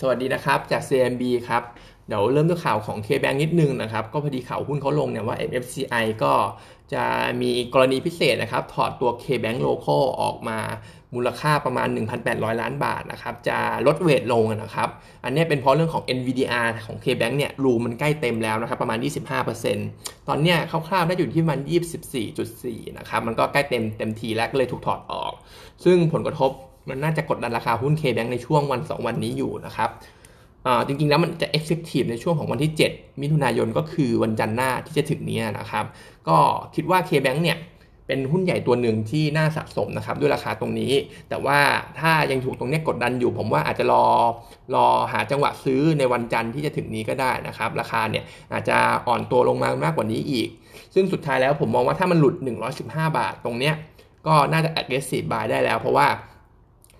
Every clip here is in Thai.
สวัสดีนะครับ จาก CMB ครับ เดี๋ยวเริ่มด้วยข่าวของ KBank นิดนึงนะครับ ก็พอดีข่าวหุ้นเขาลงเนี่ยว่า MFCI ก็จะมีกรณีพิเศษนะครับ ถอดตัว KBank Local ออกมามูลค่าประมาณ 1,800 ล้านบาทนะครับ จะลดเวทลงนะครับ อันนี้เป็นเพราะเรื่องของ NVDR ของ KBank เนี่ยรูมันใกล้เต็มแล้วนะครับ ประมาณ 25%ตอนเนี้ยคร่าวๆได้อยู่ที่มัน24.4 นะครับ มันก็ใกล้เต็มเต็มทีแล้วก็เลยถูกถอดออก ซึ่งผลกระทบ มันน่าจะกดดันราคาหุ้น KBank ในช่วงวัน 2 วันนี้อยู่นะครับจริงๆ แล้วมันจะ effective ในช่วงของวันที่ 7 มิถุนายนก็คือวันจันทร์หน้าที่จะถึงนี้นะครับ ก็คิดว่า KBank เนี่ยเป็นหุ้นใหญ่ตัวหนึ่งที่น่าสะสมนะครับด้วยราคาตรงนี้ แต่ว่าถ้ายังถูกตรงนี้กดดันอยู่ ผมว่าอาจจะรอรอหาจังหวะซื้อในวันจันทร์ที่จะถึงนี้ก็ได้นะครับ ราคาเนี่ยอาจจะอ่อนตัวลงมามากกว่านี้อีก ซึ่งสุดท้ายแล้วผมมองว่าถ้ามันหลุด 115 บาทตรงเนี้ยก็น่าจะ aggressive buy ได้แล้ว เพราะว่า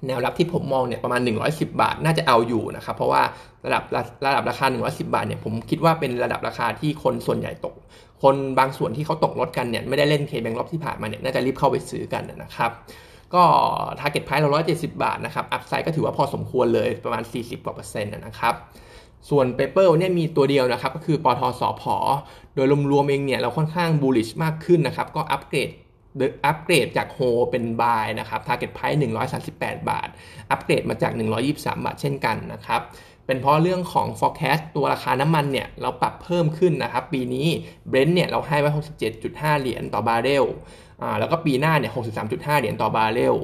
แนวรับที่ผมมองเนี่ยประมาณ 110 บาทน่าจะเอาอยู่นะครับเพราะว่าระดับระดับราคา 110 บาทเนี่ยผมคิดว่าเป็นระดับราคาที่คนส่วนใหญ่ตก คนบางส่วนที่เขาตกรถกันเนี่ยไม่ได้เล่นเคแบงรอบที่ผ่านมาเนี่ยน่าจะรีบเข้าไปซื้อกันนะครับก็ target price เรา 170 บาทนะครับอัพไซด์ก็ถือว่าพอสมควรเลยประมาณ 40กว่าเปอร์เซ็นต์นะครับส่วน paper เนี่ยมีตัวเดียวนะครับก็คือปตท.สผ.โดยรวมๆเองเนี่ยเราค่อนข้าง bullish มากขึ้นนะครับก็ upgrade upgrade จาก hold เป็น buy นะครับ target price 138 บาท อัปเกรดมาจาก 123 บาทเช่นกันนะครับ เป็นเพราะเรื่องของ forecast ตัวราคาน้ำมันเนี่ย เราปรับเพิ่มขึ้นนะครับ ปีนี้เบรนท์เนี่ย เราให้ไว้ 67.5 เหรียญต่อบาร์เรลอ่าแล้วก็ปีหน้าเนี่ย 63.5 เหรียญต่อบาร์เรล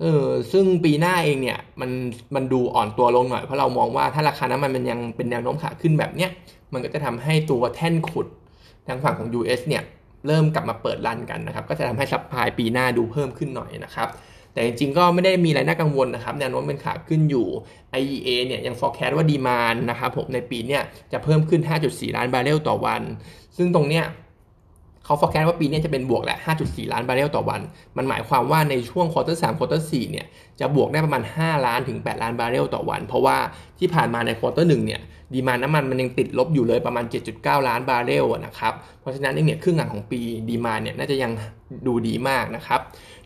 เออซึ่งปีหน้าเองเนี่ยมันมันดูอ่อนตัวลงหน่อย เพราะเรามองว่าถ้าราคาน้ำมันมันยังเป็นแนวโน้มขาขึ้นแบบเนี้ยมันก็จะทำให้ตัวแท่นขุดทางฝั่งของ US เนี่ย เริ่มกลับมาเปิด run กันนะครับ ก็จะทำให้ supply ปีหน้าดูเพิ่มขึ้นหน่อยนะครับ แต่จริงๆ ก็ไม่ได้มีอะไรน่ากังวลนะครับแนวโน้มเป็นขาขึ้นอยู่ IEA เนี่ยยัง forecast ว่า demand นะครับผมในปีเนี้จะเพิ่มขึ้น 5.4 ล้านบาร์เรลต่อวัน ซึ่งตรงเนี้ย เขา forecast ว่าปีนี้จะเป็นบวกแหละ 5.4 ล้านบาร์เรลต่อวัน มันหมายความว่าในช่วง quarter 3 quarter 4เนี่ย จะบวกได้ประมาณ 5 ล้านถึง 8 ล้านบาร์เรลต่อวัน เพราะว่าที่ผ่านมาใน quarter 1เนี่ย demand น้ำมันมันยังติดลบอยู่เลยประมาณ 7.9 ล้านบาร์เรลนะครับ เพราะฉะนั้นเนี่ยครึ่งหลังของปี demand เนี่ยน่าจะยังดูดีมากนะครับ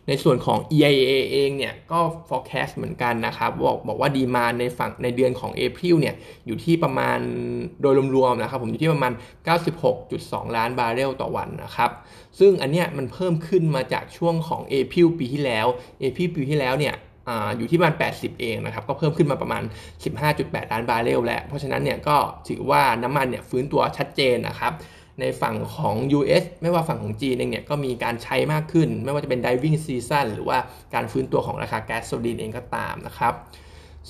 ในส่วนของ EIA เองเนี่ยก็ forecast เหมือนกันนะครับบอกบอกว่า demand ในฝั่งในเดือนของ April เนี่ยอยู่ที่ประมาณโดยรวมๆนะครับผมอยู่ที่ประมาณ 96.2 ล้านบาร์เรลต่อวันนะครับซึ่งอันเนี้ยมันเพิ่มขึ้นมาจากช่วงของ April ปีที่แล้ว April ปีที่แล้วเนี่ยอยู่ที่ประมาณ 80 เองนะครับ ก็เพิ่มขึ้นมาประมาณ 15.8 ล้านบาร์เรลแล้ว เพราะฉะนั้นเนี่ยก็ถือว่าน้ำมันเนี่ยฟื้นตัวชัดเจนนะครับ ในฝั่งของ US ไม่ว่าฝั่งของจีนเองเนี่ยก็มีการใช้มากขึ้น ไม่ว่าจะเป็น driving season หรือว่าการฟื้นตัวของราคาแก๊สโซลีนเองก็ตามนะครับ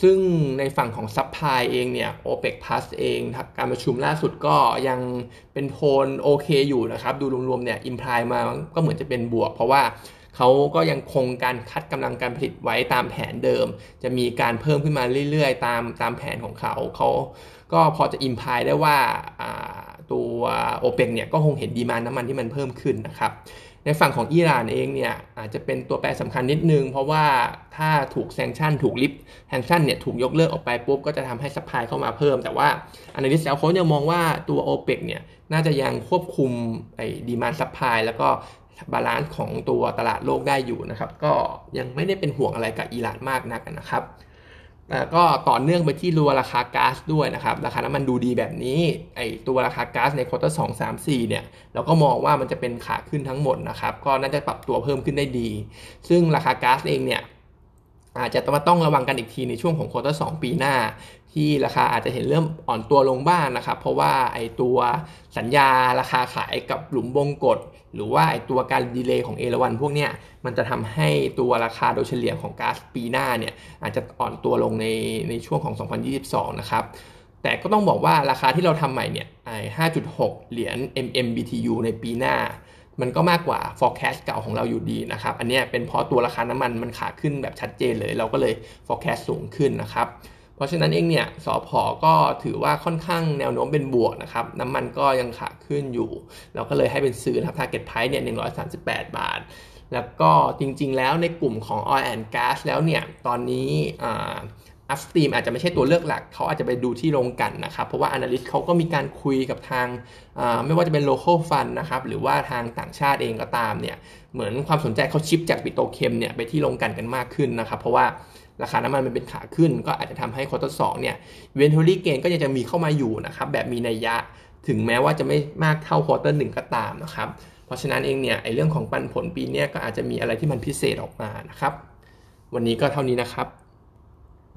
ซึ่งในฝั่งของ supply เองเนี่ย OPEC Plus เองการประชุมล่าสุดก็ยังเป็นโทนโอเคอยู่นะครับ ดูรวมๆเนี่ยอิมพลายมาก็เหมือนจะเป็นบวก เพราะว่าเขาก็ยังคงการคัดกำลังการผลิตไว้ตามแผนเดิม จะมีการเพิ่มขึ้นมาเรื่อยๆ ตามตามแผนของเขา เขาก็พอจะอิมพายได้ว่า ตัวโอเปกเนี่ยก็คงเห็นดีมานน้ำมันที่มันเพิ่มขึ้นนะครับในฝั่งของอิหร่านเองเนี่ยอาจจะเป็นตัวแปรสำคัญนิดนึง เพราะว่าถ้าถูกแซงชั่นถูกลิฟต์sanction เนี่ยถูกยกเลิกออกไปปุ๊บก็จะทำให้ supply เข้ามาเพิ่ม แต่ว่าอันนี้แล้วเขายังมองว่าตัวโอเปกเนี่ยน่าจะยังควบคุมไอ้ demand supply แล้วก็ balance ของตัวตลาดโลกได้อยู่นะครับ ก็ยังไม่ได้เป็นห่วงอะไรกับอิหร่านมากนักนะครับ ก็ต่อเนื่องไปที่ตัวราคาก๊าซด้วยนะครับ ราคาน้ำมันดูดีแบบนี้ไอตัวราคาก๊าซใน quarter สองสามสี่เนี่ยเราก็มองว่ามันจะเป็นขาขึ้นทั้งหมดนะครับ ก็น่าจะปรับตัวเพิ่มขึ้นได้ดี ซึ่งราคาก๊าซเองเนี่ย อาจจะต้องระวังกันอีกทีในช่วงของ quarter สปีหน้า ที่ราคาอาจจะเห็นเริ่มอ่อนตัวลงบ้างนนะครับ เพราะว่าไอตัวสัญญาราคาขายกับหลุมบงกชหรือว่าไอตัวการ delay ของเอราวันพวกเนี้ยมันจะทำให้ตัวราคาโดยเฉลี่ยของก๊าซปีหน้าเนี่ยอาจจะอ่อนตัวลงในในช่วงของ 2022 นะครับแต่ก็ต้องบอกว่าราคาที่เราทำใหม่เนี่ยไอ5.6 เหรียญ MMBTU ในปีหน้า มันก็มากกว่า forecast เก่าของเราอยู่ดีนะครับ อันนี้เป็นเพราะตัวราคาน้ำมันมันขาขึ้นแบบชัดเจนเลย เราก็เลย forecast สูงขึ้นนะครับ เพราะฉะนั้นเองเนี่ยสอพอก็ถือว่าค่อนข้างแนวโน้มเป็นบวกนะครับ น้ำมันก็ยังขาขึ้นอยู่ เราก็เลยให้เป็นซื้อนะครับ target price เนี่ย 138 บาท แล้วก็จริงๆ แล้วในกลุ่มของ oil and gas แล้วเนี่ย ตอนนี้อัพ สตรีมอาจจะไม่ใช่ตัวเลือกหลัก เขาอาจจะไปดูที่โรงกันนะครับ เพราะว่า Analyst เขาก็มีการคุยกับทางไม่ว่าจะเป็น local fund นะครับหรือว่าทางต่างชาติเองก็ตามเนี่ยเหมือนความสนใจเขา shift จาก petrochem เนี่ยไปที่โรงกลั่นกันมากขึ้นนะครับ เพราะว่าราคาน้ำมันมันเป็นขาขึ้น ก็อาจจะทำให้ quarter สองเนี่ย inventory gain ก็ยังจะมีเข้ามาอยู่นะครับแบบมีนัยยะถึงแม้ว่าจะไม่มากเท่า quarter หนึ่งก็ตามนะครับ เพราะฉะนั้นเองเนี่ยไอเรื่องของปันผลปีนี้ก็อาจจะมีอะไรที่มันพิเศษออกมานะครับ วันนี้ก็เท่านี้นะครับ